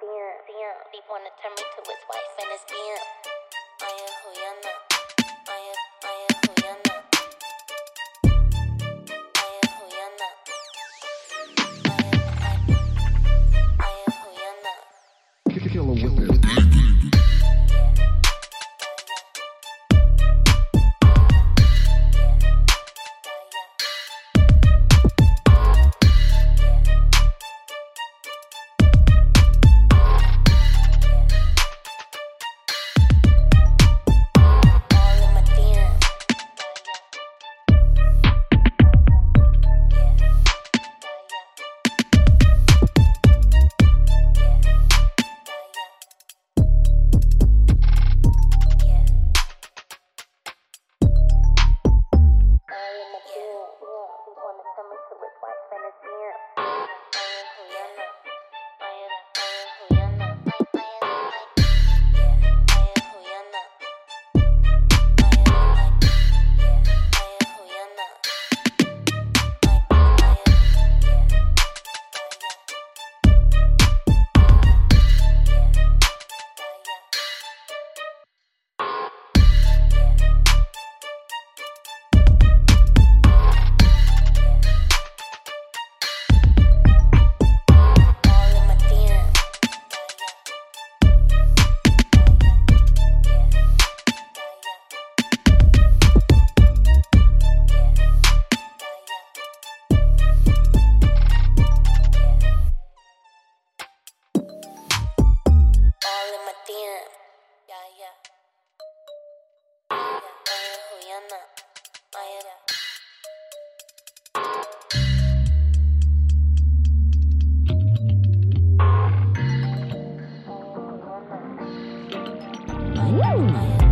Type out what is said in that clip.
DM. He wanna turn me to his wife and his DM. I am Juliana. Woo.